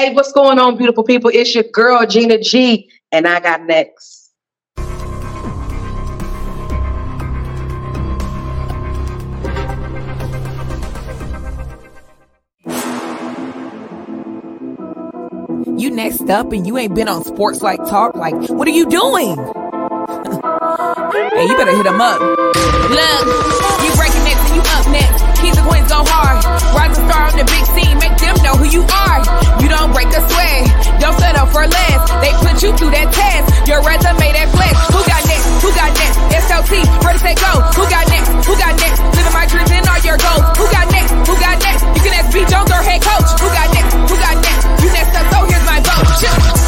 Hey, what's going on, beautiful people? It's your girl, Gina G, and I got next. You next up and you ain't been on sports like talk. Like, what are you doing? hey, you better hit him up. Look, you breaking next and you up next. Keys and queens go hard. Rising star on the big scene, make them know who you are. For less. They put you through that test. Your resume that flex. Who got next? Who got next? SLT, ready, say go. Who got next? Who got next? Living my dreams and all your goals. Who got next? Who got next? You can ask B. Jones or head coach. Who got next? Who got next? You next up, so here's my vote.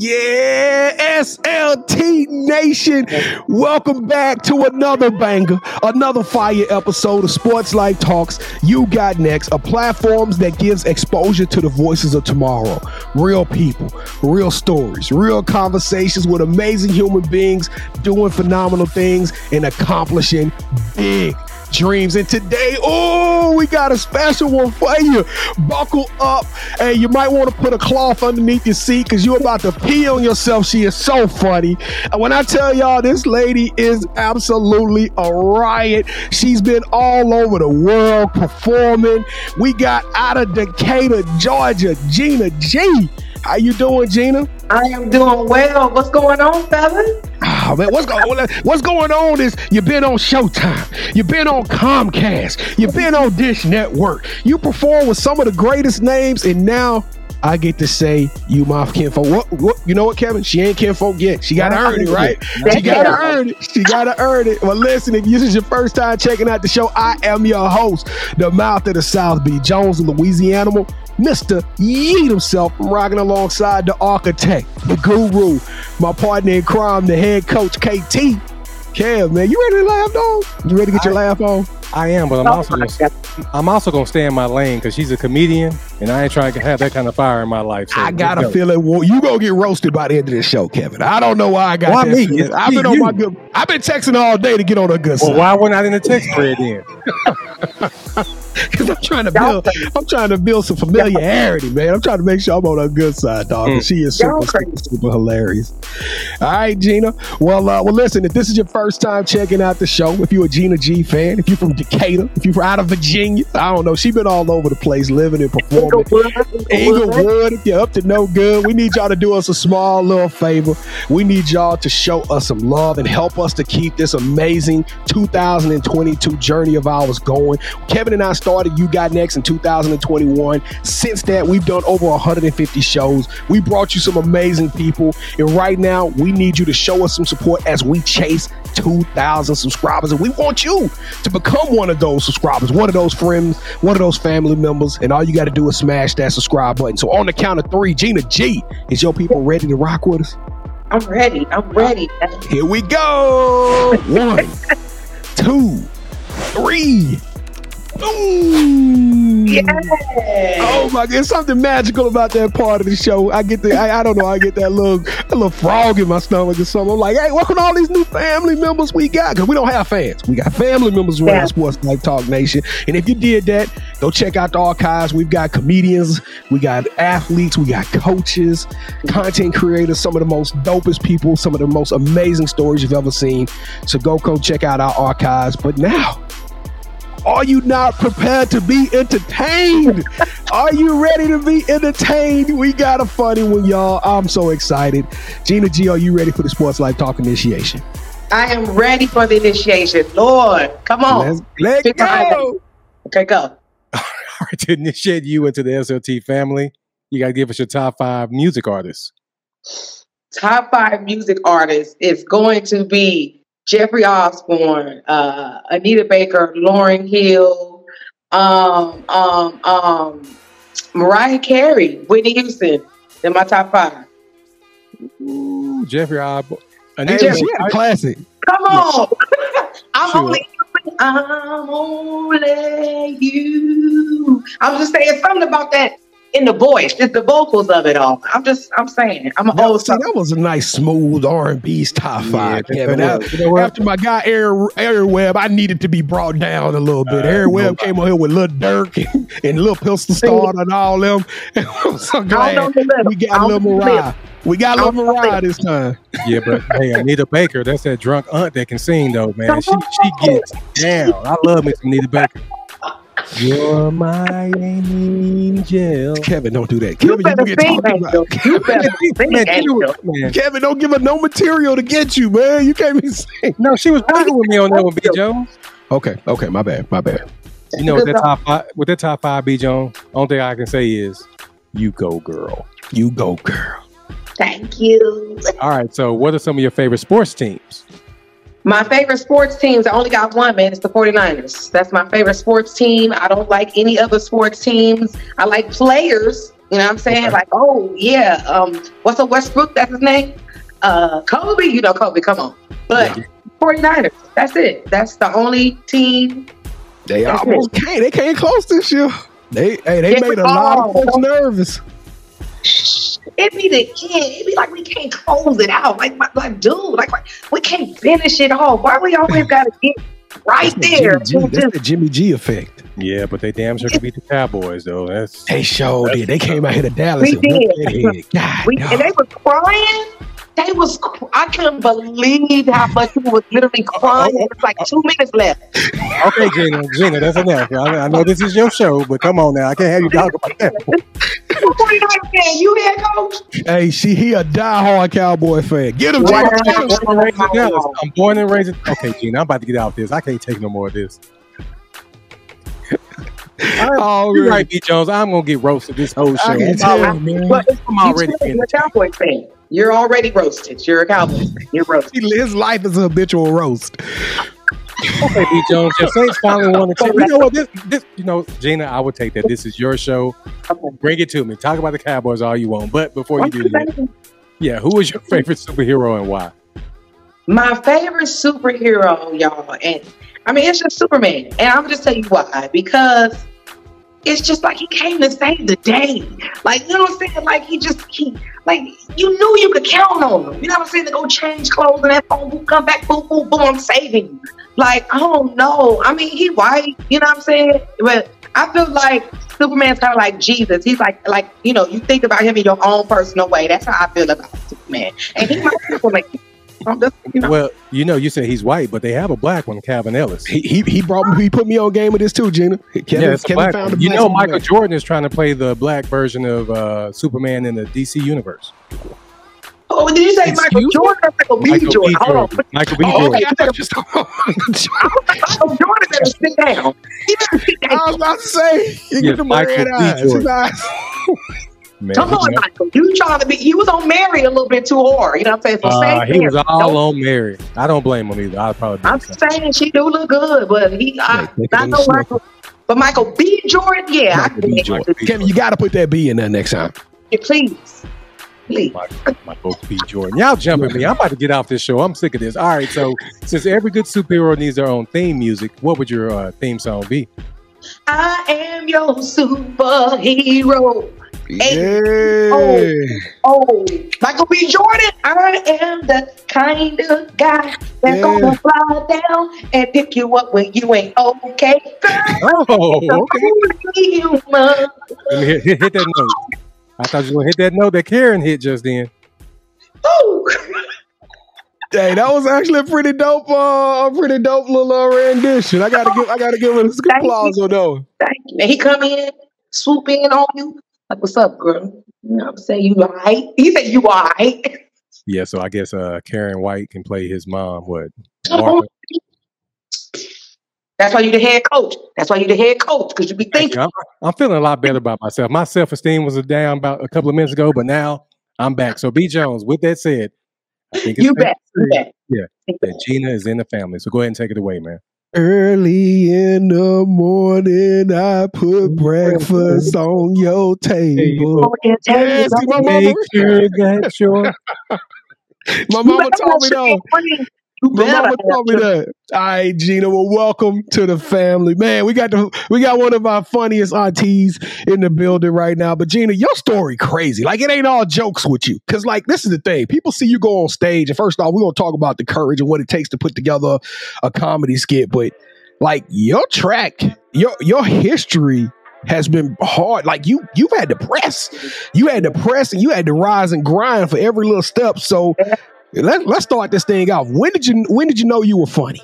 Yeah, SLT Nation. Welcome back to another banger, another fire episode of Sports Life Talks. You got next, a platform that gives exposure to the voices of tomorrow. Real people, real stories, real conversations with amazing human beings doing phenomenal things and accomplishing big dreams. And today, oh, we got a special one for you. Buckle up. and you might want to put a cloth underneath your seat because you're about to pee on yourself. She is so funny. And when I tell y'all, this lady is absolutely a riot. She's been all over the world performing. We got out of Decatur, Georgia, Gina G. How you doing, Gina? I am doing well. What's going on, fella? Oh man, what's going on? What's going on is you've been on Showtime, you've been on Comcast, you've been on Dish Network. You perform with some of the greatest names, and now I get to say you my kinfolk. What, what you know what, Kevin? She ain't kinfolk yet. She gotta earn it, right? She gotta earn it. She gotta earn it. Well, listen, if this is your first time checking out the show, I am your host, the mouth of the South B. Jones, the Louisiana. Mr. Yeet himself, rocking alongside the architect, the guru, my partner in crime, the head coach, KT. Kev, man, you ready to laugh, dog? You ready to get your laugh on? I am, but I'm oh also gonna, I'm also gonna stay in my lane because she's a comedian, and I ain't trying to have that kind of fire in my life. So I got a feeling well, you gonna get roasted by the end of this show, Kevin. I don't know why I got why that. Me? I've been on my good. I've been texting all day to get on a good well, side. Why wasn't I in the text thread then? Because I'm trying to build, I'm trying to build some familiarity, man. I'm trying to make sure I'm on a good side, dog. Mm. She is super, super, super hilarious. All right, Gina. Well, uh, well, listen. If this is your first time checking out the show, if you're a Gina G fan, if you're from Decatur, if you're out of Virginia, I don't know. She's been all over the place, living and performing. Inglewood, if you're up to no good, we need y'all to do us a small little favor. We need y'all to show us some love and help us to keep this amazing 2022 journey of ours going. Kevin and I started You Got Next in 2021. Since that, we've done over 150 shows. We brought you some amazing people. And right now, we need you to show us some support as we chase 2,000 subscribers. And we want you to become one of those subscribers, one of those friends, one of those family members. And all you got to do is smash that subscribe button. So on the count of three, Gina G, is your people ready to rock with us? I'm ready. I'm ready. Here we go. One, two, three. Ooh. Yeah. Oh my god, something magical about that part of the show. I get the I, I don't know, I get that little a little frog in my stomach or something. I'm like, hey, what can all these new family members we got? Because we don't have fans. We got family members around yeah. Sports Life Talk Nation. And if you did that, go check out the archives. We've got comedians, we got athletes, we got coaches, content creators, some of the most dopest people, some of the most amazing stories you've ever seen. So go go check out our archives. But now are you not prepared to be entertained? Are you ready to be entertained? We got a funny one, y'all. I'm so excited. Gina G, are you ready for the Sports Life Talk initiation? I am ready for the initiation. Lord, come on. Let's, let's go. Okay, go. All right, to initiate you into the SLT family, you got to give us your top five music artists. Top five music artists is going to be Jeffrey Osborne, uh, Anita Baker, Lauryn Hill, um, um, um, Mariah Carey, Whitney Houston. They're my top five. Ooh, Jeffrey Osborne. Anita, Jeffrey, she had a classic. Come on. I'm sure. only I'm only you. I was just saying something about that in the voice. just the vocals of it all. I'm just, I'm saying, it. I'm an That, old see, that was a nice, smooth R and B's top five, that Kevin. After, You know after my guy Air Airweb, I needed to be brought down a little bit. Uh, Airweb came on here with Lil Durk and, and Lil Pistol Star and all them. And I'm so glad don't know the little. we got I Lil don't know the Mariah. We got I Lil don't know the Mariah this time. Yeah, but hey, Anita Baker, that's that drunk aunt that can sing though, man. She she gets down. I love me some Anita Baker. You're my angel. Kevin, don't do that. You Kevin, better you get sing, talking about. Angel. You better sing, Man, Angel. man. Kevin, don't give her no material to get you, man. You can't be saying. No, she was rocking with me on that one, B Jones. Okay, okay, my bad, my bad. You know, with that top five, with that top five, B Jones, only thing I can say is, you go, girl. You go, girl. Thank you. All right. So, what are some of your favorite sports teams? My favorite sports teams, I only got one, man. It's the 49ers. That's my favorite sports team. I don't like any other sports teams. I like players. You know what I'm saying? Okay. Like, oh, yeah. Um, what's a Westbrook? That's his name? Uh, Kobe. You know Kobe. Come on. But 49ers. That's it. That's the only team. They almost came. They came close this year. They hey, they made a lot of folks nervous. It be the end. It be like we can't close it out. Like, my, like, dude, like, like, we can't finish it off. Why we always gotta get right That's the there? Jimmy G, that's the Jimmy G effect. Yeah, but they damn sure could beat the Cowboys though. That's They showed it. They came out here to Dallas We and did. God, We, and they were crying. They was. I couldn't believe how much people was literally oh, crying. Oh, it was like oh. two minutes left. okay, Gina. Gina, that's enough. I, I know this is your show, but come on now, I can't have you talk about that. 49 fan, you head coach. hey, she he a diehard Cowboy fan. Get him, Wow. Jimmy. Get him. Born and raised in Dallas. I'm born and raised. Okay, Gina, I'm about to get out of this. I can't take no more of this. Oh, You're man. right, B. Jones. I'm gonna get roasted this whole show. I can I'm tell, already- man. But I'm already you're a Cowboys fan. You're already roasted. You're a Cowboy. fan. You're roasted. His life is a habitual roast. Okay, B. Jones. Your Saints finally won the championship. You know what? This, this, you know, Gina, I would take that. This is your show. Bring it to me. Talk about the Cowboys all you want. But before you do that, yeah, who is your favorite superhero and why? My favorite superhero, y'all, and I mean it's just Superman, and I'm just tell you why. Because it's just like he came to save the day. Like you know what I'm saying? Like he just he like you knew you could count on him. You know what I'm saying? To go change clothes and that phone boom, come back, boom, boom, boom, I'm saving you. Like I don't know. I mean he white. You know what I'm saying? But I feel like Superman's kind of like Jesus. He's like like you know you think about him in your own personal way. That's how I feel about Superman, and he might Superman. I'm just, you know. Well, you know, you said he's white, but they have a black one, Calvin Ellis. He he, he brought me. He put me on game with this too, Gina. Kevin, yeah, it's a Kevin black found one. a You know, Michael there. Jordan is trying to play the black version of uh, Superman in the DC universe. Oh, did you say Excuse Michael? Jordan or Michael B. Michael Jordan? B. Hold on. Michael B. Oh, Jordan. okay, I thought you was about Michael Jordan. Michael Jordan better sit down. He better sit I was about to say, you Yes, get them Michael red B. eyes. Jordan. His eyes. Man, Come he- on, Michael. You trying to be? He was on Mary a little bit too hard. You know what I'm saying? So Uh, save he was all Don't- on Mary. I don't blame him either. I'd probably I'm the just saying she do look good, but he. I, Like, take I know. Michael, but Michael B. Jordan, yeah, I Michael can B. get Jordan. Kevin, you got to put that B in there next time. Please, please. Michael, Michael B. Jordan. Y'all jumping me. I'm about to get off this show. I'm sick of this. All right. So, since every good superhero needs their own theme music, what would your uh, theme song be? I am your superhero. Yeah. Oh, Michael B. Jordan, I am the kind of guy that's Yeah. gonna fly down and pick you up when you ain't okay. Girl, Oh, okay. Let me hit, hit, hit that note. I thought you were to hit that note that Karen hit just then. Ooh. Hey, that was actually a pretty dope, uh, pretty dope little uh, rendition. I gotta give, I gotta give it a applause on that. Thank you. And he come in, swoop in on you. Like, what's up, girl? You know what I'm saying? You alright? He said you alright. Yeah, so I guess uh, Karen White can play his mom. What? That's why you the head coach. That's why you the head coach, because you be Thank thinking. you. I'm, I'm feeling a lot better about myself. My self esteem was a down about a couple of minutes ago, but now I'm back. So, B. Jones, with that said, I think it's You fair bet. to You say bet. Yeah. That Gina is in the family. So, go ahead and take it away, man. Early in the morning, I put breakfast on your table. You Yeah, my mama, Make sure that you're. my mama told me show though. Your money. You My mama told me that. All right, Gina. Well, welcome to the family, man. We got the we got one of our funniest aunties in the building right now. But Gina, your story crazy. Like it ain't all jokes with you, because like this is the thing. People see you go on stage, and first off, we're gonna talk about the courage and what it takes to put together a comedy skit. But like your track, your your history has been hard. Like you you've had to press, you had to press, and you had to rise and grind for every little step. So. Let, let's start this thing off. When did you when did you know you were funny?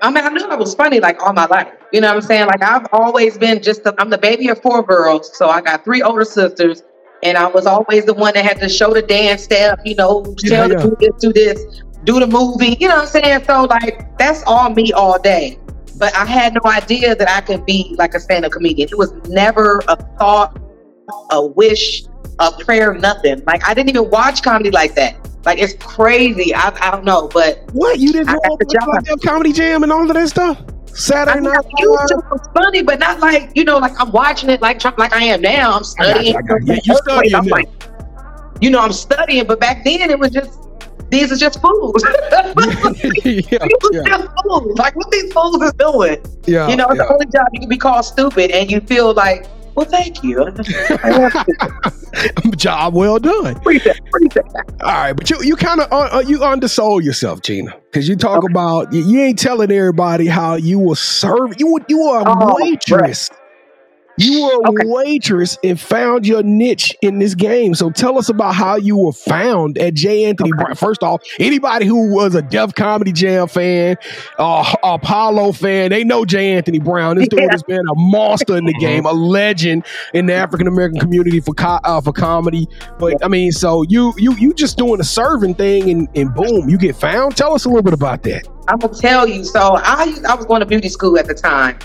I mean, I knew I was funny like all my life. You know what I'm saying? Like I've always been just the, I'm the baby of four girls, so I got three older sisters, and I was always the one that had to show the dance step. You know, Yeah, tell yeah. the do this, do this, do the movie. You know what I'm saying? So like that's all me all day. But I had no idea that I could be like a stand-up comedian. It was never a thought, a wish, a prayer, of nothing. Like I didn't even watch comedy like that. Like it's crazy. I, I don't know, but What you didn't I grow got up the job. goddamn comedy jam and all of that stuff? Saturday I mean, night. I used to. It was funny, but not like you know, like I'm watching it like like I am now. I'm I got studying. you, I got you. You studying I'm like, you know, I'm studying, but back then it was just these are just fools. These yeah, yeah, just fools. Like what these fools is doing. yeah, you know, it's yeah. the only job you can be called stupid, and you feel like, well, thank you. Job well done. appreciate, appreciate. All right, but you you kind of uh, uh, you undersold yourself, Gina, because you talk about you, you ain't telling everybody how you were serving. You were you were a Oh, waitress. You were a Okay. waitress and found your niche in this game. So tell us about how you were found at J. Anthony Brown. First off, anybody who was a Def Comedy Jam fan, uh, Apollo fan, they know J. Anthony Brown. This dude has been a monster in the game, a legend in the African American community for co- uh, for comedy. But I mean, so you you you just doing a serving thing and, and boom, you get found. Tell us a little bit about that. I'm gonna tell you. So I I was going to beauty school at the time,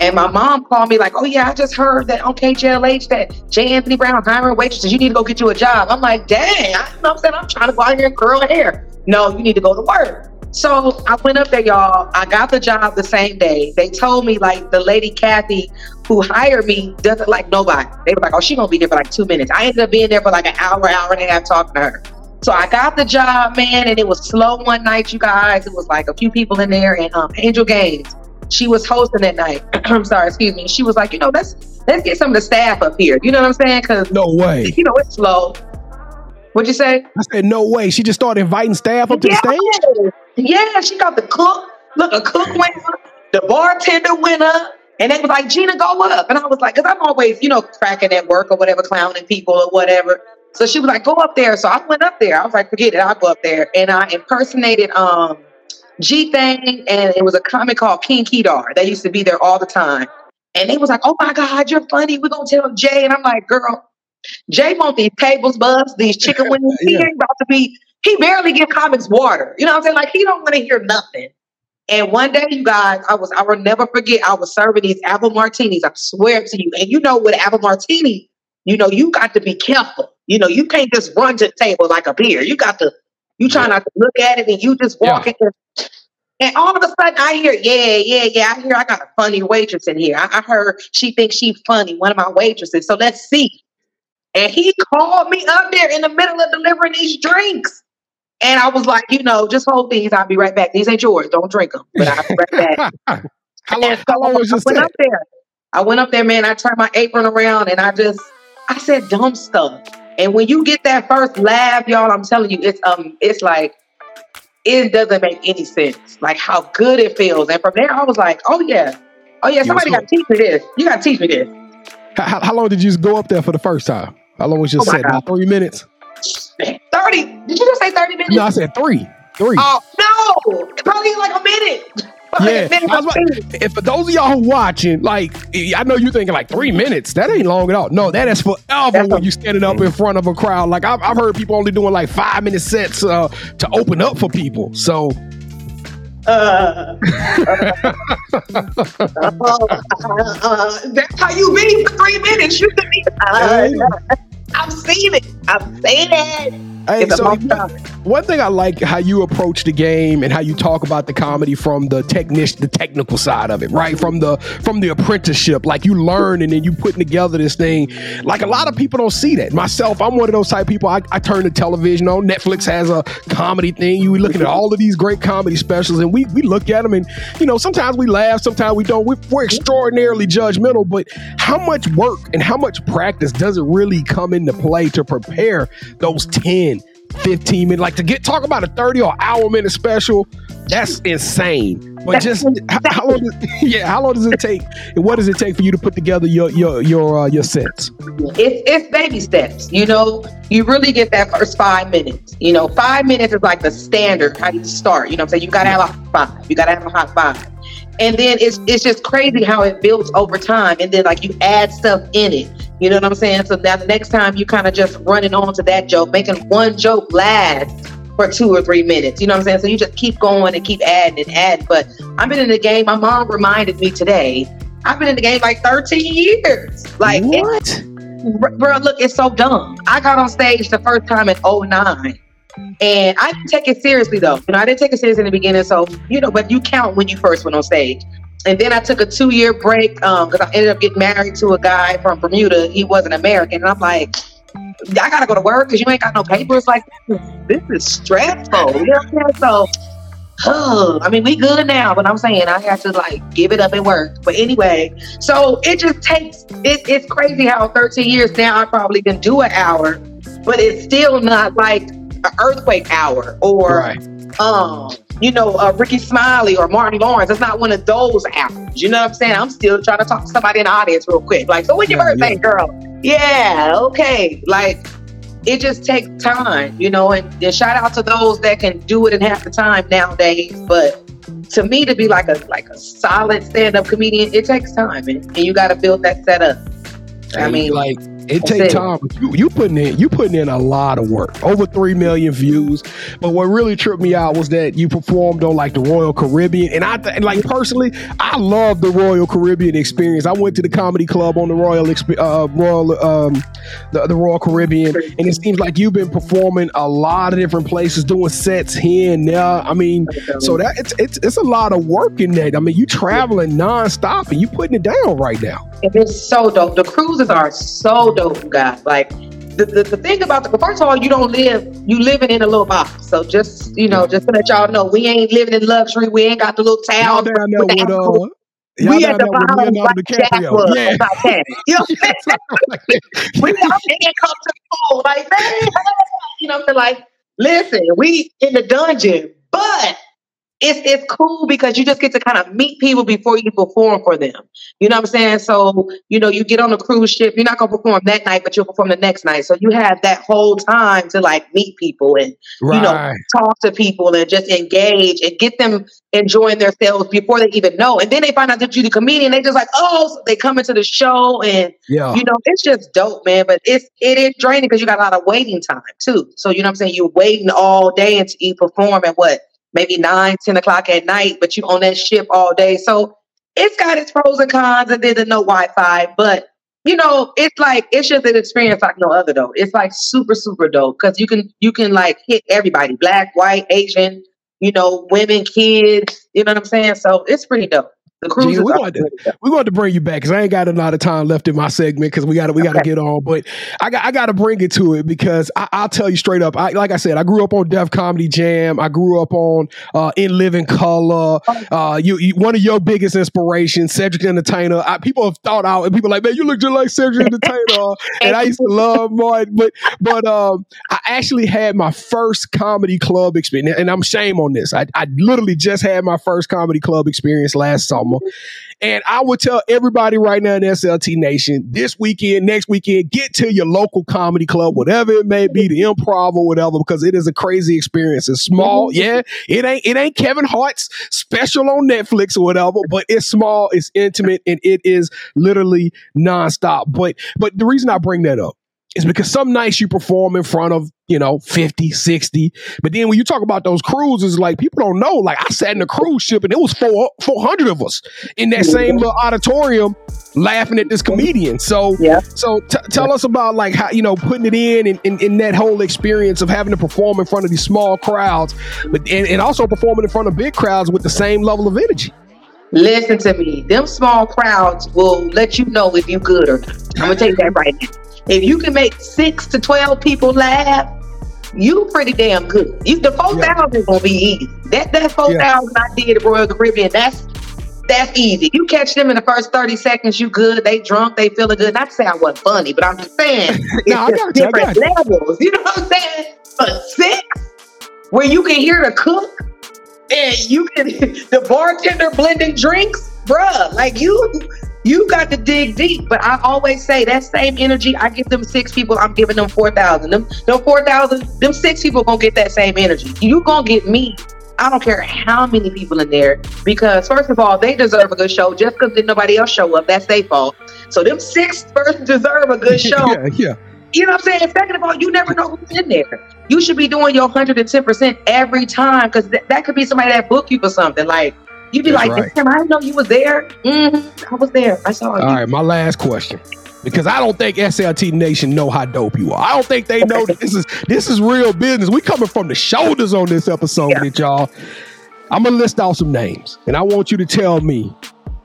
and my mom called me like, "Oh yeah, I just heard that on KJLH that J. Anthony Brown hiring waitresses. You need to go get you a job." I'm like, "Dang, I you know I'm saying I'm trying to go out here and curl hair." No, you need to go to work. So I went up there, y'all. I got the job the same day. They told me like the lady Kathy who hired me doesn't like nobody. They were like, "Oh, she gonna be there for like two minutes." I ended up being there for like an hour, hour and a half talking to her. So I got the job, man, and it was slow one night, you guys. It was like a few people in there, and um, Angel Gaines, she was hosting that night. I'm sorry, excuse me. She was like, you know, let's let's get some of the staff up here. You know what I'm saying? Because No way. you know it's slow. What'd you say? I said no way. She just started inviting staff up to the stage. Yeah, she got the cook. Look, a cook went up, the bartender went up, and they was like, Gina, go up. And I was like, because I'm always, you know, cracking at work or whatever, clowning people or whatever. So she was like, go up there. So I went up there. I was like, forget it, I'll go up there. And I impersonated um G Thing, and it was a comic called King Kedar. They used to be there all the time. And they was like, oh my God, you're funny. We're gonna tell Jay. And I'm like, girl, Jay want these tables buzzed, these chicken wings. He Yeah. ain't about to be, he barely give comics water. You know what I'm saying? Like he don't want to hear nothing. And one day, you guys, I was, I will never forget, I was serving these apple martinis. I swear to you. And you know, with apple martini, you know, you got to be careful. You know, you can't just run to the table like a beer. You got to, you try not to look at it and you just walk in. And all of a sudden I hear, yeah, yeah, yeah. I hear I got a funny waitress in here. I, I heard she thinks she funny, one of my waitresses. So let's see. And he called me up there in the middle of delivering these drinks. And I was like, you know, just hold these. I'll be right back. These ain't yours. Don't drink them. But I'll be right back. how long, And how long was I went up there. I went up there, man. I turned my apron around and I just, I said dumb stuff. And when you get that first laugh, y'all, I'm telling you, it's um, it's like it doesn't make any sense. Like how good it feels. And from there, I was like, oh yeah, oh yeah, somebody got to teach me this. You got to teach me this. How, how- long did you go up there for the first time? How long was your Oh set? About three minutes? Thirty? Did you just say thirty minutes? No, I said three. Three. Oh no, probably like a minute. Yeah, a I was about- and for those of y'all who watching, like I know you thinking like three minutes. That ain't long at all. No, that is forever That's when you standing up in front of a crowd. Like I've, I've heard people only doing like five minute sets uh, to open up for people. So Uh, uh, uh, that's how you be for three minutes. You can be. Uh, I've seen it. I've seen it. Hey, so one thing I like how you approach the game and how you talk about the comedy from the technic the technical side of it, right? From the from the apprenticeship, like you learn and then you putting together this thing. Like a lot of people don't see that. Myself, I'm one of those type of people. I, I turn the television on. Netflix has a comedy thing. You looking at all of these great comedy specials, and we we look at them, and you know sometimes we laugh, sometimes we don't. We're, we're extraordinarily judgmental, but how much work and how much practice does it really come into play to prepare those 10 15 minutes. Like to get talk about a 30 or hour minute special, that's insane. But just how, how long does, yeah, how long does it take and what does it take for you to put together your your your uh, your sets? It's it's baby steps. You know, you really get that first five minutes. You know, five minutes is like the standard how you start. You know I'm saying? You gotta have a hot five. You gotta have a hot five. And then it's it's just crazy how it builds over time. And then like you add stuff in it. You know what I'm saying? So now the next time you kind of just running on to that joke, making one joke last for two or three minutes. You know what I'm saying? So you just keep going and keep adding and adding. But I've been in the game. My mom reminded me today. I've been in the game like 13 years. Like what? bro, look, it's so dumb. I got on stage the first time in 09. And I didn't take it seriously though. You know, I didn't take it seriously in the beginning. So, you know, but you count when you first went on stage. And then I took a two year break because um, I ended up getting married to a guy from Bermuda. He wasn't American. And I'm like, I gotta go to work because you ain't got no papers. Like, this is stressful. You know what I'm saying? So, I mean, we good now, but I'm saying I have to like give it up and work. But anyway, so it just takes, it, it's crazy how 13 years now I probably can do an hour, but it's still not like an earthquake hour or, right. um, you know, uh, Rickey Smiley or Martin Lawrence. It's not one of those hours. You know what I'm saying? I'm still trying to talk to somebody in the audience real quick. Like, so when's your yeah, birthday, yeah. girl? Yeah, okay. Like, it just takes time, you know, and, and shout out to those that can do it in half the time nowadays. But to me, to be like a like a solid stand up comedian, it takes time, and, and you got to build that setup. I mean, like it takes time. You you putting in you putting in a lot of work. Over three million views. But what really tripped me out was that you performed on like the Royal Caribbean, and I th- like personally, I love the Royal Caribbean experience. I went to the comedy club on the Royal uh, Royal um, the, the Royal Caribbean, and it seems like you've been performing a lot of different places, doing sets here and there. I mean, so that it's it's it's a lot of work in that. I mean, you traveling nonstop and you putting it down right now. It is so dope. The cruises are so dope, guys. Like the, the, the thing about the first of all, you don't live you living in a little box. So just you know, just to let y'all know, we ain't living in luxury. We ain't got the little town. Y'all down there with, uh, we at the bottom like DiCaprio. Yeah. Titanic. You know what I'm saying? we out there come to the like, man, you know, like, listen, we in the dungeon, but it's it's cool because you just get to kind of meet people before you perform for them. You know what I'm saying? So, you know, you get on a cruise ship, you're not gonna perform that night, but you'll perform the next night. So you have that whole time to like meet people and right. you know talk to people and just engage and get them enjoying themselves before they even know. And then they find out that you're the comedian, they just like, oh, so they come into the show and yeah. you know, it's just dope, man. But it's it is draining because you got a lot of waiting time too. So you know what I'm saying? You're waiting all day until you perform and what maybe nine, 10 o'clock at night, but you on that ship all day. So it's got its pros and cons and then the no Wi-Fi. But you know, it's like it's just an experience like no other though. It's like super, super dope because you can you can like hit everybody, black, white, Asian, you know, women, kids, you know what I'm saying? So it's pretty dope. The cruise. we're going to we're going to bring you back because I ain't got a lot of time left in my segment because we got to we got to okay. get on. But I got I got to bring it to it because I, will tell you straight up. I like I said, I grew up on Def Comedy Jam. I grew up on uh, In Living Color. Uh, you, you, one of your biggest inspirations, Cedric the Entertainer. I, people have thought out and people like, man, you look just like Cedric the Entertainer. and I used to love Martin, but but um, I actually had my first comedy club experience, and I'm shame on this. I, I literally just had my first comedy club experience last summer. And I would tell everybody right now in SLT Nation this weekend, next weekend, get to your local comedy club, whatever it may be, the improv or whatever, because it is a crazy experience. It's small. Yeah. It ain't, it ain't Kevin Hart's special on Netflix or whatever, but it's small, it's intimate, and it is literally nonstop. But, but the reason I bring that up is because some nights you perform in front of, you know, 50, 60. But then when you talk about those cruises, like people don't know. Like I sat in a cruise ship and it was four, 400 of us in that same little auditorium laughing at this comedian. So, Yeah. so t- tell us about like how, you know, putting it in and, and, and that whole experience of having to perform in front of these small crowds, but and, and also performing in front of big crowds with the same level of energy. Listen to me. Them small crowds will let you know if you good or not. I'm gonna tell you that right now. If you can make six to twelve people laugh, you pretty damn good. You, the four thousand is gonna be easy. That that four thousand I did at Royal Caribbean, that's that's easy. You catch them in the first 30 seconds, you good, they drunk, they feeling good. Not to say I wasn't funny, but I'm just saying it's No, I just got you, different levels. You know what I'm saying? But six, where you can hear the cook and you can the bartender blending drinks, bruh. Like you you got to dig deep. But I always say that same energy I give them six people, I'm giving them four thousand. Them them four thousand, them six people gonna get that same energy. You gonna get me. I don't care how many people in there because first of all, they deserve a good show. Just because did nobody else show up, that's their fault. So them six first deserve a good show. yeah, yeah. You know what I'm saying? Second of all, you never know who's in there. You should be doing your 110% every time because th- that could be somebody that booked you for something. Like, you'd be That's like, right. damn, I didn't know you was there. hmm I was there. I saw you. All right, my last question. Because I don't think SLT Nation know how dope you are. I don't think they know that this is this is real business. We coming from the shoulders on this episode, Yeah. with y'all. I'm gonna list out some names, and I want you to tell me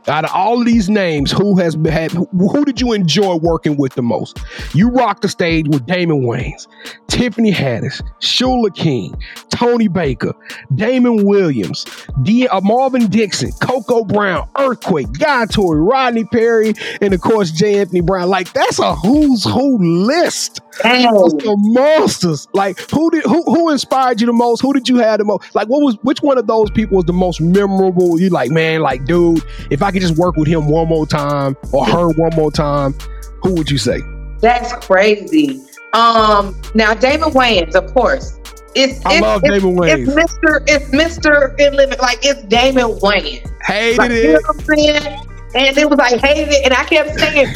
out of all these names, who has had who, did you enjoy working with the most? You rocked the stage with Damon Wayans, Tiffany Haddish, Shuler King, Tony Baker, Damon Williams, D, uh, Marvin Dixon, Coco Brown, Earthquake, Guy Torry, Rodney Perry, and of course J. Anthony Brown. Like that's a who's who list The monsters. Like who did who who inspired you the most? Who did you have the most? Like what was which one of those people was the most memorable? You like man, like dude, if I could just work with him one more time or her one more time, who would you say? That's crazy. Um, now Damon Wayans, of course. It's, I it's, love it's, Damon It's Wayans. Mr. It's Mr. In Living, like it's Damon Wayans. Hated Like, you know And it was like it, and I kept saying,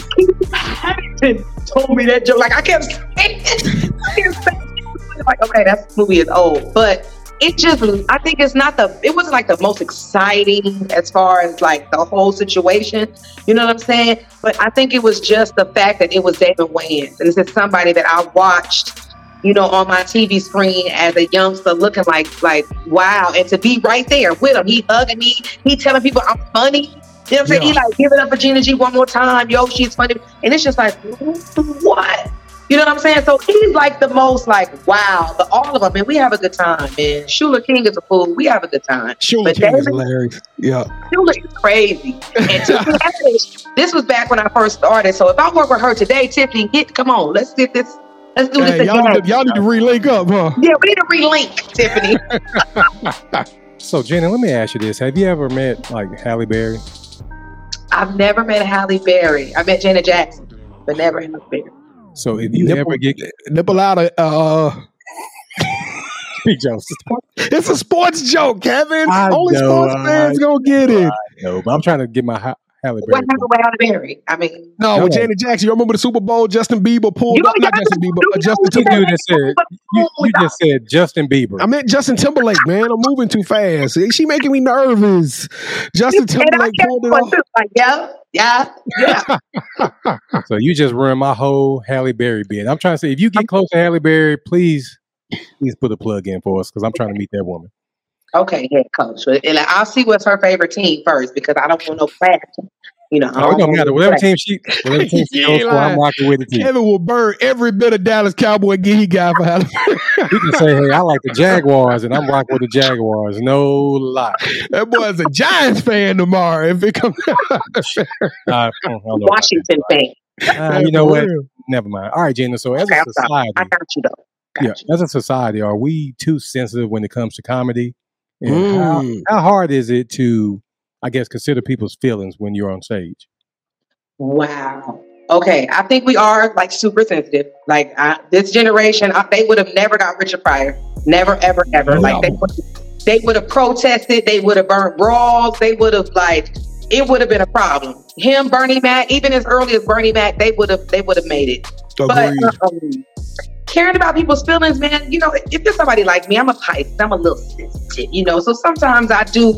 Keith told me that joke. Like I kept saying, I kept saying, like okay, that movie is old, but it just, I think it's not the, it wasn't like the most exciting as far as like the whole situation. You know what I'm saying? But I think it was just the fact that it was David Wayans, and this is somebody that I watched. You know, on my TV screen as a youngster, looking like, like, wow, and to be right there with him, he hugging me, he telling people I'm funny, you know what I'm saying? Yeah. He like give it up for Gina G one more time. Yo, she's funny. And it's just like, what? You know what I'm saying? So he's like the most like, wow. But all of them, man, we have a good time, man. Shuler King is a fool. We have a good time. Shuler But King is hilarious. Yeah. Shuler is crazy. And Tiffany Haddish, this was back when I first started. So if I work with her today, Tiffany, get come on, let's get this, let's do Hey, this y'all, again. need to, y'all need to relink up, huh? yeah, we need to relink, Tiffany. So, Jenna, let me ask you this: Have you ever met like Halle Berry? I've never met Halle Berry. I met Janet Jackson, but never Halle Berry. So, if you Nipple- ever get Nipple out of uh Big Joe, it's a sports joke, Kevin. I Only know, sports fans I gonna get it. no, but I'm trying to get my Ha- Halle What Berry. happened with Halle Berry? I mean, No, No. with Janet Jackson. You remember the Super Bowl? Justin Bieber pulled You up. Not Justin Bieber, you uh, Justin know You Timberlake. just said you, you just said Justin Bieber. I meant Justin Timberlake, man. I'm moving too fast. She making me nervous. Justin and Timberlake pulled it off. like, yeah, yeah, yeah. So you just ruined my whole Halle Berry bid. I'm trying to say, if you get close to Halle Berry, please, please put a plug in for us because I'm trying to meet that woman. Okay, head coach. And I'll see what's her favorite team first because I don't want no crap. You know, I Oh, it don't don't want matter. no Whatever crap. team she, whatever team she You goes ain't for, I'm lying. rocking with the team. Kevin will burn every bit of Dallas Cowboy gear he got for Halle. You can say, hey, I like the Jaguars, and I'm rocking with the Jaguars. No lie. that boy's a Giants fan tomorrow. If it comes, Uh, I don't know about Washington fan. that. Uh, you know what? Never mind. All right, Gina. So as Okay, a I'm sorry. society, I got you though. Got yeah, you. as a society, are we too sensitive when it comes to comedy? And how, Mm. how hard is it to, I guess, consider people's feelings when you're on stage? Wow. Okay, I think we are like super sensitive. Like I, this generation, I, they would have never got Richard Pryor. Never, ever, ever. No. Like they would, they would have protested. They would have burned brawls. They would have like it would have been a problem. Him, Bernie Mac, even as early as Bernie Mac, they would have they would have made it. But um, caring about people's feelings, man, you know, if you're somebody like me, I'm a Pisces, I'm a little sensitive, you know. So sometimes I do,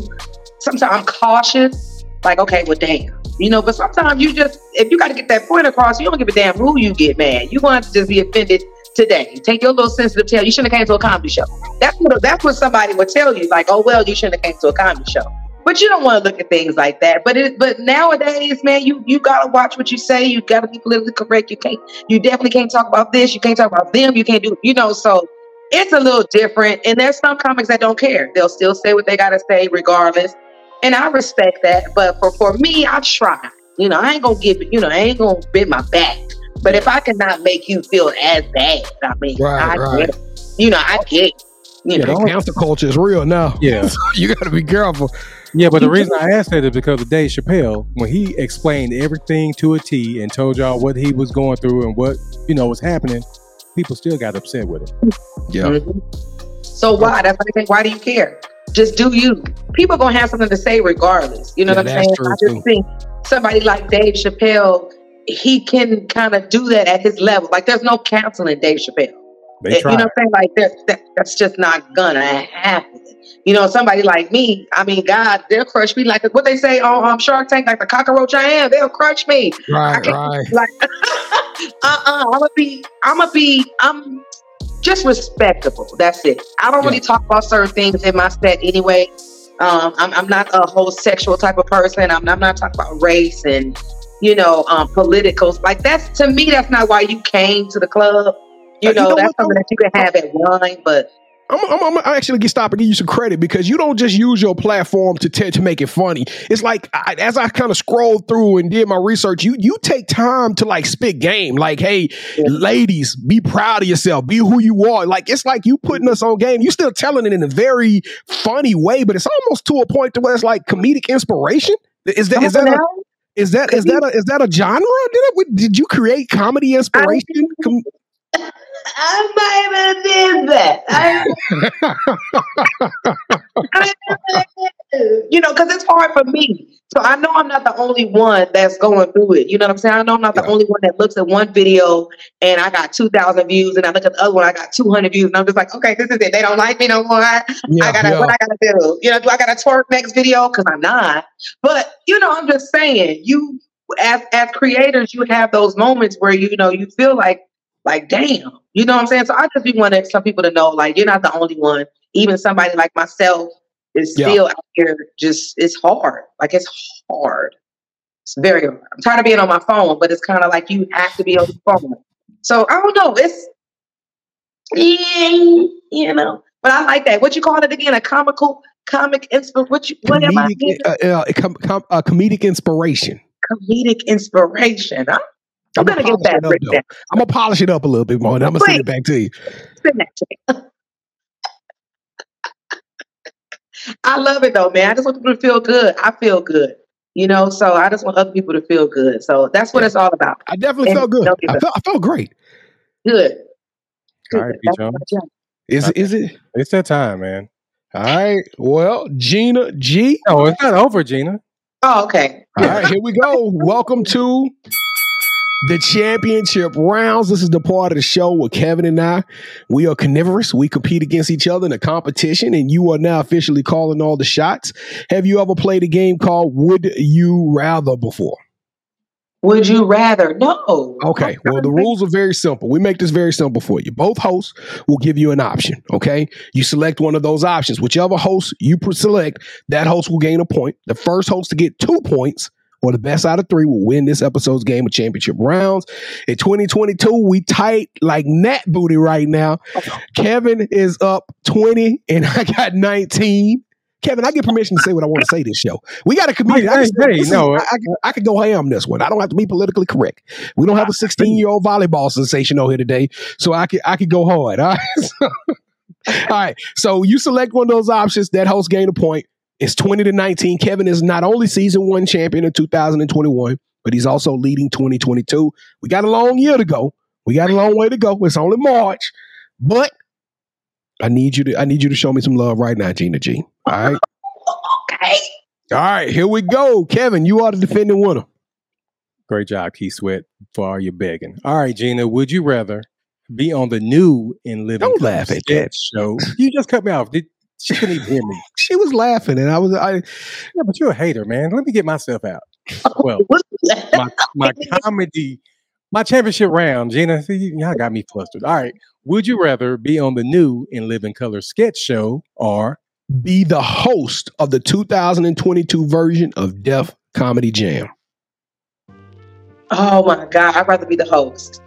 sometimes I'm cautious, like, okay, well, damn. You know, but sometimes you just, if you got to get that point across, you don't give a damn who you get mad. You want to just be offended today. Take your little sensitive tail. You shouldn't have came to a comedy show. That's what that's what somebody would tell you. Like, oh well, you shouldn't have came to a comedy show. But you don't want to look at things like that. But it, but nowadays, man, you you gotta watch what you say. You gotta be politically correct. You can't. You definitely can't talk about this. You can't talk about them. You can't do. You know. So it's a little different. And there's some comics that don't care. They'll still say what they gotta say regardless. And I respect that. But for for me, I try. You know, I ain't gonna give it. You know, I ain't gonna bend my back. But if I cannot make you feel as bad, I mean, right, I right. Get, you know, I get. You yeah, know, cancel culture is real now. Yeah, you got to be careful. Yeah, but the reason I asked that is because of Dave Chappelle, when he explained everything to a T and told y'all what he was going through and what you know was happening, people still got upset with it. Yeah. Mm-hmm. So why? That's what I think. Why do you care? Just do you. People gonna have something to say regardless. You know yeah, what I'm saying? I just too. think somebody like Dave Chappelle, he can kind of do that at his level. Like there's no counseling Dave Chappelle. They try. you know what I'm saying? Like that, that's just not gonna happen. You know, somebody like me, I mean, God, they'll crush me like what they say on um, Shark Tank, like the cockroach I am. They'll crush me. Right, right. Like, uh-uh, I'm gonna be, I'm gonna be, I'm just respectable. That's it. I don't yeah. really talk about certain things in my set anyway. Um, I'm, I'm not a whole sexual type of person. I'm, I'm not talking about race and you know, um, politicals. Like that's to me, that's not why you came to the club. You know, you know that's something that you can have at wine, but I'm, I'm, I'm actually get stop and give you some credit because you don't just use your platform to t- to make it funny. It's like I, as I kind of scrolled through and did my research, you you take time to like spit game. Like, hey, yeah. ladies, be proud of yourself, be who you are. Like it's like you putting us on game. You still telling it in a very funny way, but it's almost to a point to where it's like comedic inspiration. Is that is that a, is that is that a, is that a genre? Did it, did you create comedy inspiration? Com- I might have did that. I, you know, because it's hard for me. So I know I'm not the only one that's going through it. You know what I'm saying? I know I'm not the only one that looks at one video and I got 2,000 views, and I look at the other one, I got 200 views, and I'm just like, okay, this is it. They don't like me no more. Yeah, I gotta, yeah. what I gotta do? You know, do I gotta twerk next video? Because I'm not. But you know, I'm just saying, you as as creators, you have those moments where you know you feel like like, damn, you know what I'm saying? So I just be wanting some people to know, like, you're not the only one. Even somebody like myself is yeah. still out here. Just it's hard. Like it's hard. It's very hard. I'm tired of being on my phone, but it's kind of like you have to be on the phone. So I don't know. It's you know, but I like that. What you call it again? A comical comic inspiration. What you what comedic, am I? Uh, uh, com- com- uh, comedic inspiration. Comedic inspiration. Huh? I'm, gonna get that. Up, I'm gonna polish it up a little bit more, and I'm gonna send it back to you. Send that to me. I love it though, man. I just want people to feel good. I feel good. You know, so I just want other people to feel good. So that's what yeah. it's all about. I definitely and felt good. I felt, I felt great. Good. All right, John. Is it? Is it? It's that time, man. All right. Well, Gina G. Oh, it's not over, Gina. Oh, okay. All right, here we go. Welcome to the championship rounds. This is the part of the show where Kevin and I, we are carnivorous. We compete against each other in a competition, and you are now officially calling all the shots. Have you ever played a game called Would You Rather before? Would you rather? No. Okay. Well, the rules are very simple. We make this very simple for you. Both hosts will give you an option. Okay. You select one of those options. Whichever host you select, that host will gain a point. The first host to get two points or the best out of three will win this episode's game of championship rounds. In 2022, we tight like Nat booty right now. Kevin is up 20 and I got 19. Kevin, I get permission to say what I want to say this show. We got a community. Hey, I, hey, no, uh, I, I, I, could go ham this one. I don't have to be politically correct. We don't have a 16 year old volleyball sensation over here today, so I could I could go hard. All right. all right. So you select one of those options. That host gain a point. It's 20 to 19. Kevin is not only season one champion in 2021, but he's also leading 2022. We got a long year to go. We got a long way to go. It's only March, but I need you to I need you to show me some love right now, Gina G. All right. okay. All right, here we go. Kevin, you are the defending winner. Great job, Keith Sweat, for all your begging. All right, Gina, would you rather be on the new and living Don't laugh at sketch show? You just cut me off. Did, she couldn't even hear me. She was laughing, and I was I Yeah, but you're a hater, man. Let me get myself out. Well, my, my comedy, my championship round, Gina. See, y'all got me flustered. All right. Would you rather be on the new In Living Color sketch show or be the host of the 2022 version of Def Comedy Jam. Oh my God, I'd rather be the host.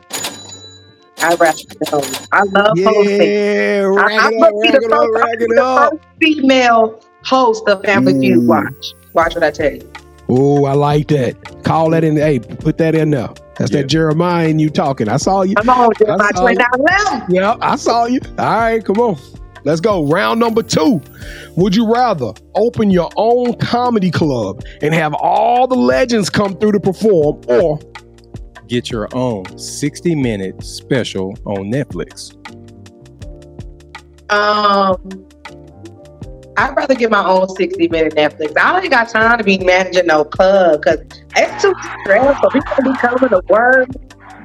I'd rather be the host. I love hosting. Yeah, I, rack I it up, must be rack the it up, first, I rack be it the up. first female host of Family Feud. Ooh. Watch. Watch what I tell you. Oh, I like that. Call that in. Hey, put that in there. That's Yeah. that Jeremiah and you talking. I saw you. I'm on Jeremiah That's all. 29 11. Yeah, I saw you. All right, come on. Let's go. Round number two. Would you rather open your own comedy club and have all the legends come through to perform, or get your own 60 minute special on Netflix? Um, I'd rather get my own 60 minute Netflix. I ain't got time to be managing no club because it's too stressful. People be coming to work.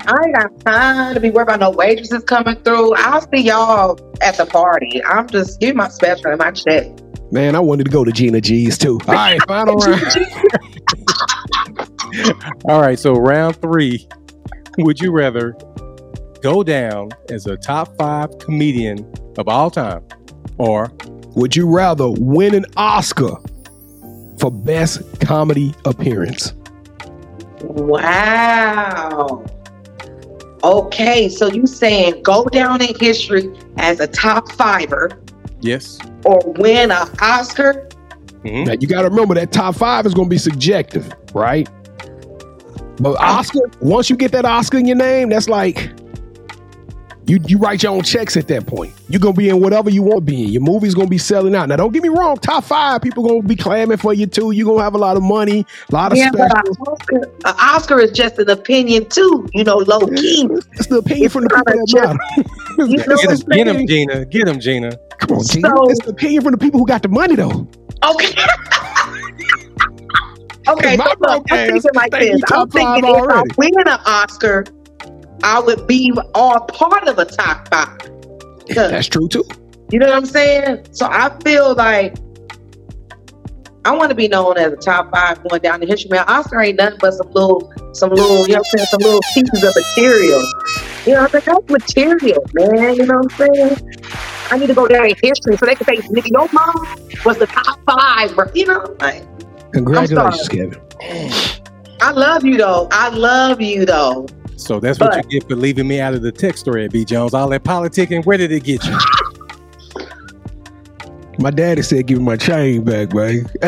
I ain't got time to be worried about no waitresses coming through. I'll see y'all at the party. I'm just give my special and my check. man, I wanted to go to Gina G's too. All right, final round. All right, so round three. Would you rather go down as a top five comedian of all time or Would you rather win an Oscar for best comedy appearance? Wow. Okay, so you saying go down in history as a top fiver yes? or win an Oscar? Mhm. Now you got to remember that top five is going to be subjective, right? But Oscar, once you get that Oscar in your name, that's like you you write your own checks at that point. You're gonna be in whatever you want to be in. Your movie's gonna be selling out. Now, don't get me wrong, top five people gonna be clamming for you too. You're gonna have a lot of money, a lot of Yeah, but specials. an Oscar, an Oscar is just an opinion too, you know, low key. It's the opinion It's from the not people that matter. You know Get what him, get him. Gina. Get him, Gina. Come on, Gina. So- it's the opinion from the people who got the money though. Okay. okay, so look, I'm thinking like this. I'm thinking if I win an Oscar, I would be all part of a top five. That's true too. You know what I'm saying? So I feel like I want to be known as a top five going down the history. Man, Oscar ain't nothing but some little, some little, you know what I'm saying, some little pieces of material. You know, I'm saying? that's material, man. You know what I'm saying? I need to go down in history so they can say, nigga, your mom was the top five, bro. You know, like, Congratulations, Kevin. I love you though. I love you though. So that's what you get for leaving me out of the text thread, B. Jones. All that politicking, where did it get you? My daddy said, "Give me my chain back, man." Hey,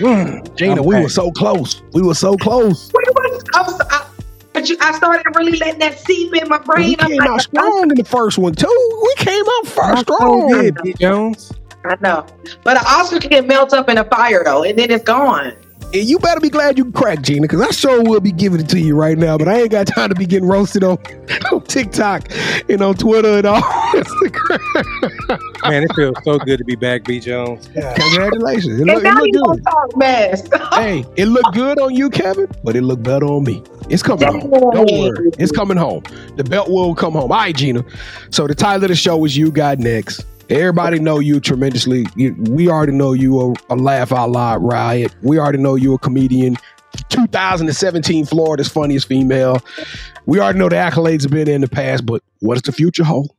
mm. Gina, I'm we back. were so close. We were so close. Wait, what? I was, I, but you, I started really letting that seep in my We brain. I'm came like, out strong in the first one too. We came out first strong. good, B. Jones. I know. But an Oscar can melt up in a fire though, and then it's gone. And you better be glad you cracked, Gina, because I sure will be giving it to you right now. But I ain't got time to be getting roasted on, on TikTok and on Twitter and all. Instagram. Man, it feels so good to be back, B. Jones. Yeah. Congratulations. It And look, it now you good. gonna talk mess. hey, it looked good on you, Kevin, but it looked better on me. It's coming home. Don't worry. It's coming home. The belt will come home. All right, Gina. So the title of the show is You Got Next. Everybody know you tremendously. You- We already know you a, a laugh out loud riot. We already know you a comedian. 2017 Florida's funniest female. We already know the accolades have been in the past, but what does the future hold?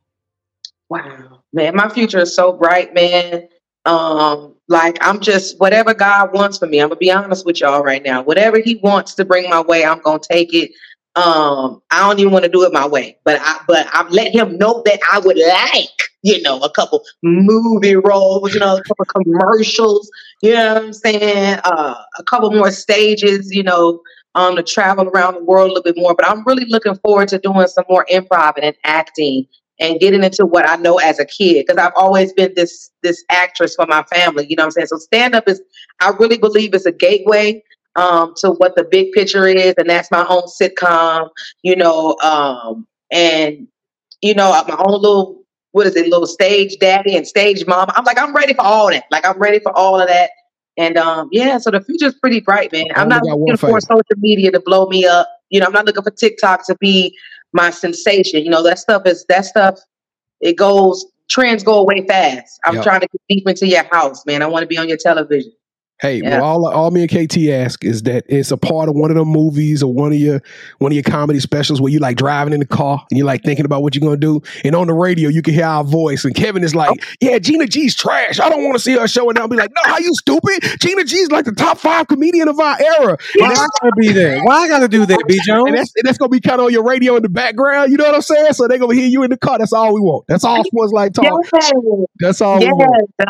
Wow, man, my future is so bright, man. Um, like I'm just whatever God wants for me. I'm gonna be honest with y'all right now. Whatever He wants to bring my way, I'm gonna take it. Um, I don't even want to do it my way, but I but I've let Him know that I would like, you know, a couple movie roles, you know, a couple commercials. You know what I'm saying? Uh, a couple more stages, you know, um, to travel around the world a little bit more. But I'm really looking forward to doing some more improv and acting and getting into what I know as a kid because I've always been this this actress for my family. You know what I'm saying? So stand up is I really believe it's a gateway um, to what the big picture is, and that's my own sitcom. You know, um, and you know my own little what is it, little stage daddy and stage mom. I'm like I'm ready for all that. Like I'm ready for all of that. And um, yeah, so the future's pretty bright, man. I'm not looking for social media to blow me up. You know, I'm not looking for TikTok to be my sensation. You know, that stuff is that stuff. It goes trends go away fast. I'm yep. trying to get deep into your house, man. I want to be on your television. Hey, yeah. well, all, all me and KT ask is that it's a part of one of the movies or one of your one of your comedy specials where you like driving in the car and you're like thinking about what you're gonna do, and on the radio you can hear our voice, and Kevin is like, oh. "Yeah, Gina G's trash. I don't want to see her showing up." And be like, "No, how you stupid? Gina G's like the top five comedian of our era." Why I gotta be there? Why I gotta do that, B Jones? And that's, and that's gonna be kind of on your radio in the background. You know what I'm saying? So they're gonna hear you in the car. That's all we want. That's all Sports Life Talk. Yes. That's all. Yes,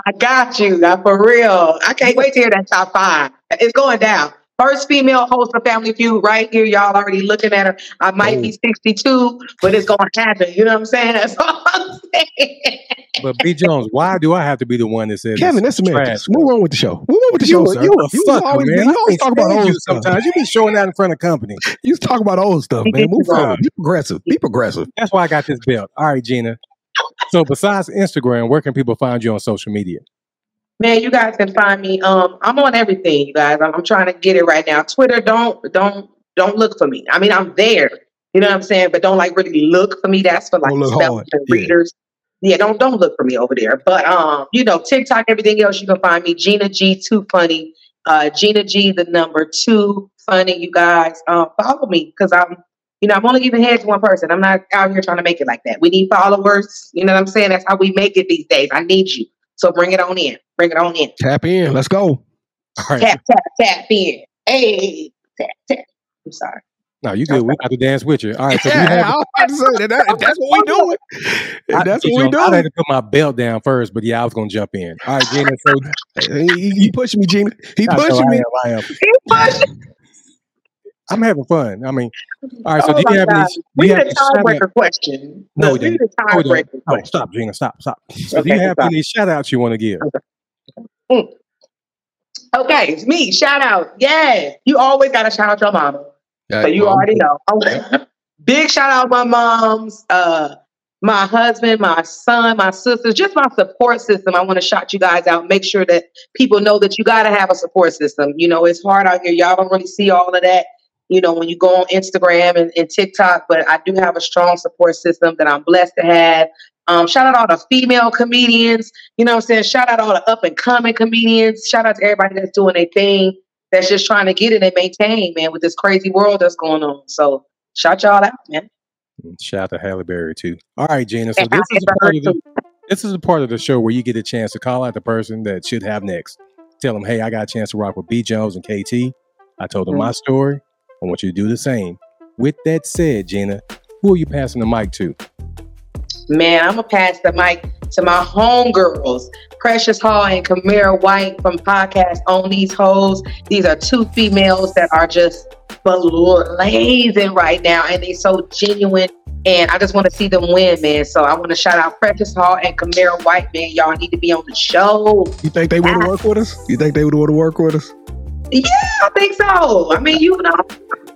I got you. Now, for real, I can't wait to hear that top five. It's going down. First female host of Family Feud right here. Y'all already looking at her. I might oh. be 62, but it's going to happen. You know what I'm saying? That's all I'm saying. But B Jones, why do I have to be the one that says Kevin? That's Americans. Move on with the show. Move on with the you, show, sir. You a you fucker, always, man. You always talk about old stuff. Sometimes you be showing that in front of company. You talk about old stuff, man. Move on. Be progressive. Be progressive. That's why I got this belt. All right, Gina. So besides Instagram, where can people find you on social media? Man, you guys can find me. Um, I'm on everything, you guys. I'm, I'm, trying to get it right now. Twitter, don't don't don't look for me. I mean, I'm there. You know what I'm saying? But don't like really look for me. That's for like and yeah. readers. Yeah, don't don't look for me over there. But um, you know, TikTok, everything else, you can find me. Gina G Too Funny. Uh, Gina G, the number two funny. You guys, um, follow me because I'm you know, I'm only giving head to one person. I'm not out here trying to make it like that. We need followers. You know what I'm saying? That's how we make it these days. I need you. So bring it on in. Bring it on in. Tap in. Let's go. All right. Tap, tap, tap in. Hey, tap, tap. I'm sorry. No, you good. We got to dance with you. All right. So yeah, have, I was about to say that, that, that's what we doing. That's what we doing. I had to put my belt down first, but yeah, I was gonna jump in. All right, Gina. So he, he pushing me, Gina. He pushing me. I am, I am. He pushing. I'm having fun. I mean, all right. So, oh do you have God. any? We need a tiebreaker question. No, we didn't. tiebreaker oh, stop, Gina. Stop, stop. So, okay, do you have stop. any shout outs you want to give? Okay. Mm. okay, it's me. Shout out. Yeah. You always got to shout out your mama. Yeah, so, you already know. Big shout out my moms, uh, my husband, my son, my sisters, just my support system. I want to shout you guys out. Make sure that people know that you got to have a support system. You know, it's hard out here. Y'all don't really see all of that you know, when you go on Instagram and, and, TikTok, but I do have a strong support system that I'm blessed to have. Um, shout out all the female comedians, you know what I'm saying? Shout out all the up and coming comedians. Shout out to everybody that's doing their thing, that's just trying to get it and maintain, man, with this crazy world that's going on. So shout y'all out, man. Shout out to Halle Berry too. All right, Gina. So this is, part of the, this is a part of the show where you get a chance to call out the person that should have next. Tell them, hey, I got a chance to rock with B Jones and KT. I told them mm-hmm. my story. I want you to do the same. With that said, Gina, who are you passing the mic to? Man, I'm gonna pass the mic to my homegirls, Precious Hall and Kamira White from podcast On These Hoes. These are two females that are just blazing right now, and they're so genuine. And I just want to see them win, man. So I want to shout out Precious Hall and Kamira White, man. Y'all need to be on the show. You think they would to work with us? You think they would want to work with us? Yeah, I think so. I mean, you know,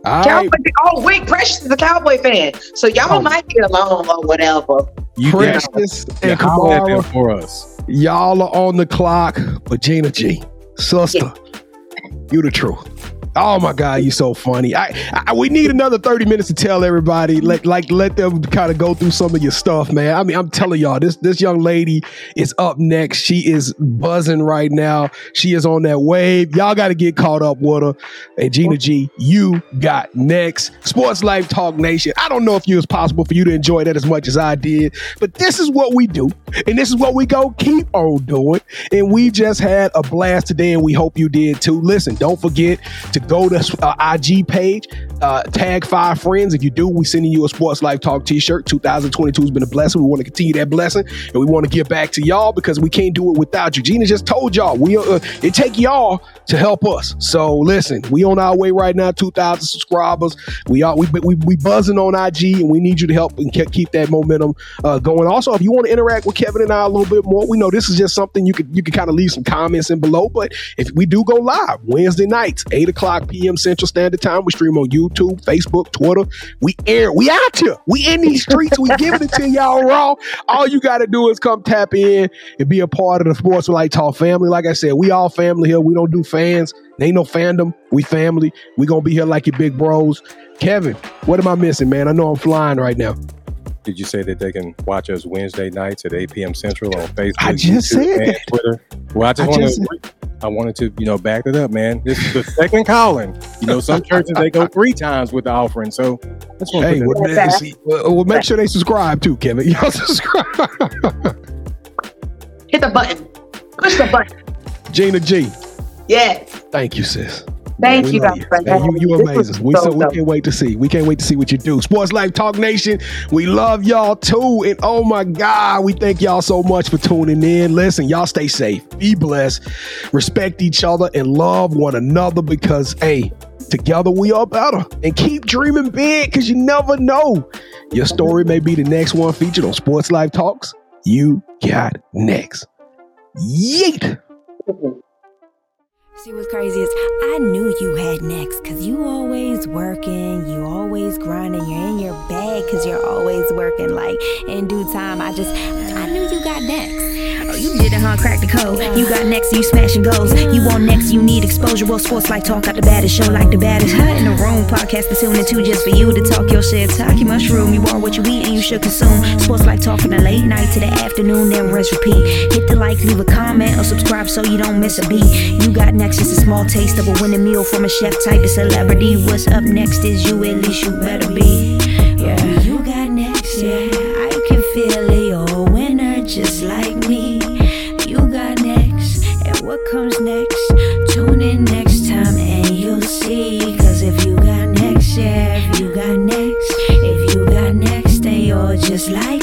all Cowboy, right. oh wait, Precious is a Cowboy fan, so y'all oh. might get along or whatever. You Precious and Kamara for us. Y'all are on the clock, but Gina G, sister, yeah. you the truth. Oh my God, you're so funny. I, I, we need another 30 minutes to tell everybody, let like let them kind of go through some of your stuff, man. I mean, I'm telling y'all, this this young lady is up next. She is buzzing right now. She is on that wave. Y'all got to get caught up with her. And Gina G, you got next. Sports Life Talk Nation. I don't know if it was possible for you to enjoy that as much as I did, but this is what we do, and this is what we go keep on doing. And we just had a blast today, and we hope you did too. Listen, don't forget to go to uh, IG page, uh, tag five friends. If you do, we sending you a Sports Life Talk T-shirt. 2022 has been a blessing. We want to continue that blessing, and we want to give back to y'all because we can't do it without you. Gina just told y'all we uh, it take y'all to help us. So listen, we on our way right now. 2,000 subscribers. We are we we, we buzzing on IG, and we need you to help and keep that momentum uh, going. Also, if you want to interact with Kevin and I a little bit more, we know this is just something you could you can kind of leave some comments in below. But if we do go live Wednesday nights, eight o'clock o'clock p.m. Central Standard Time. We stream on YouTube, Facebook, Twitter. We air. We out here. We in these streets. We giving it to y'all raw. All you got to do is come tap in and be a part of the Sports Life Talk family. Like I said, we all family here. We don't do fans. ain't no fandom. We family. We gonna be here like your big bros. Kevin, what am I missing, man? I know I'm flying right now. Did you say that they can watch us Wednesday nights at 8 p.m. Central on Facebook, I just YouTube, said. Twitter? Well, I just want to. I wanted to, you know, back it up, man. This is the second calling. You know, some churches they go three times with the offering. So I just want Hey, put well, that see, well, well, make sure they subscribe too, Kevin. Y'all subscribe. Hit the button. Push the button. Gina G, Yes. thank you, sis. Thank you, Dr. You, you amazing. We so so we can't wait to see. We can't wait to see what you do. Sports Life Talk Nation, we love y'all too. And oh my God, we thank y'all so much for tuning in. Listen, y'all stay safe, be blessed, respect each other, and love one another because hey, together we are better. And keep dreaming big because you never know. Your story may be the next one featured on Sports Life Talks. You got next. Yeet. See what's crazy is I knew you had next cause you always working, you always grinding, you're in your bag cause you're always working. Like in due time, I just I knew you got next. Oh, you did it, huh? Crack the code. You got next, you smashing goals. You want next, you need exposure. Well, Sports Life Talk out the baddest show, like the baddest hut in the room. Podcast to tune into just for you to talk your shit. Talk your mushroom. You are what you eat and you should consume. Sports Life Talk from the late night to the afternoon, then rest repeat. Hit the like, leave a comment, or subscribe so you don't miss a beat. You got next, just a small taste of a winning meal from a chef type of celebrity. What's up next is you, at least you better be. Yeah, you got next, yeah. I can feel it, you're a winner just like me. You got next, and what comes next? Tune in next time and you'll see. Cause if you got next, yeah, if you got next, if you got next, then you're just like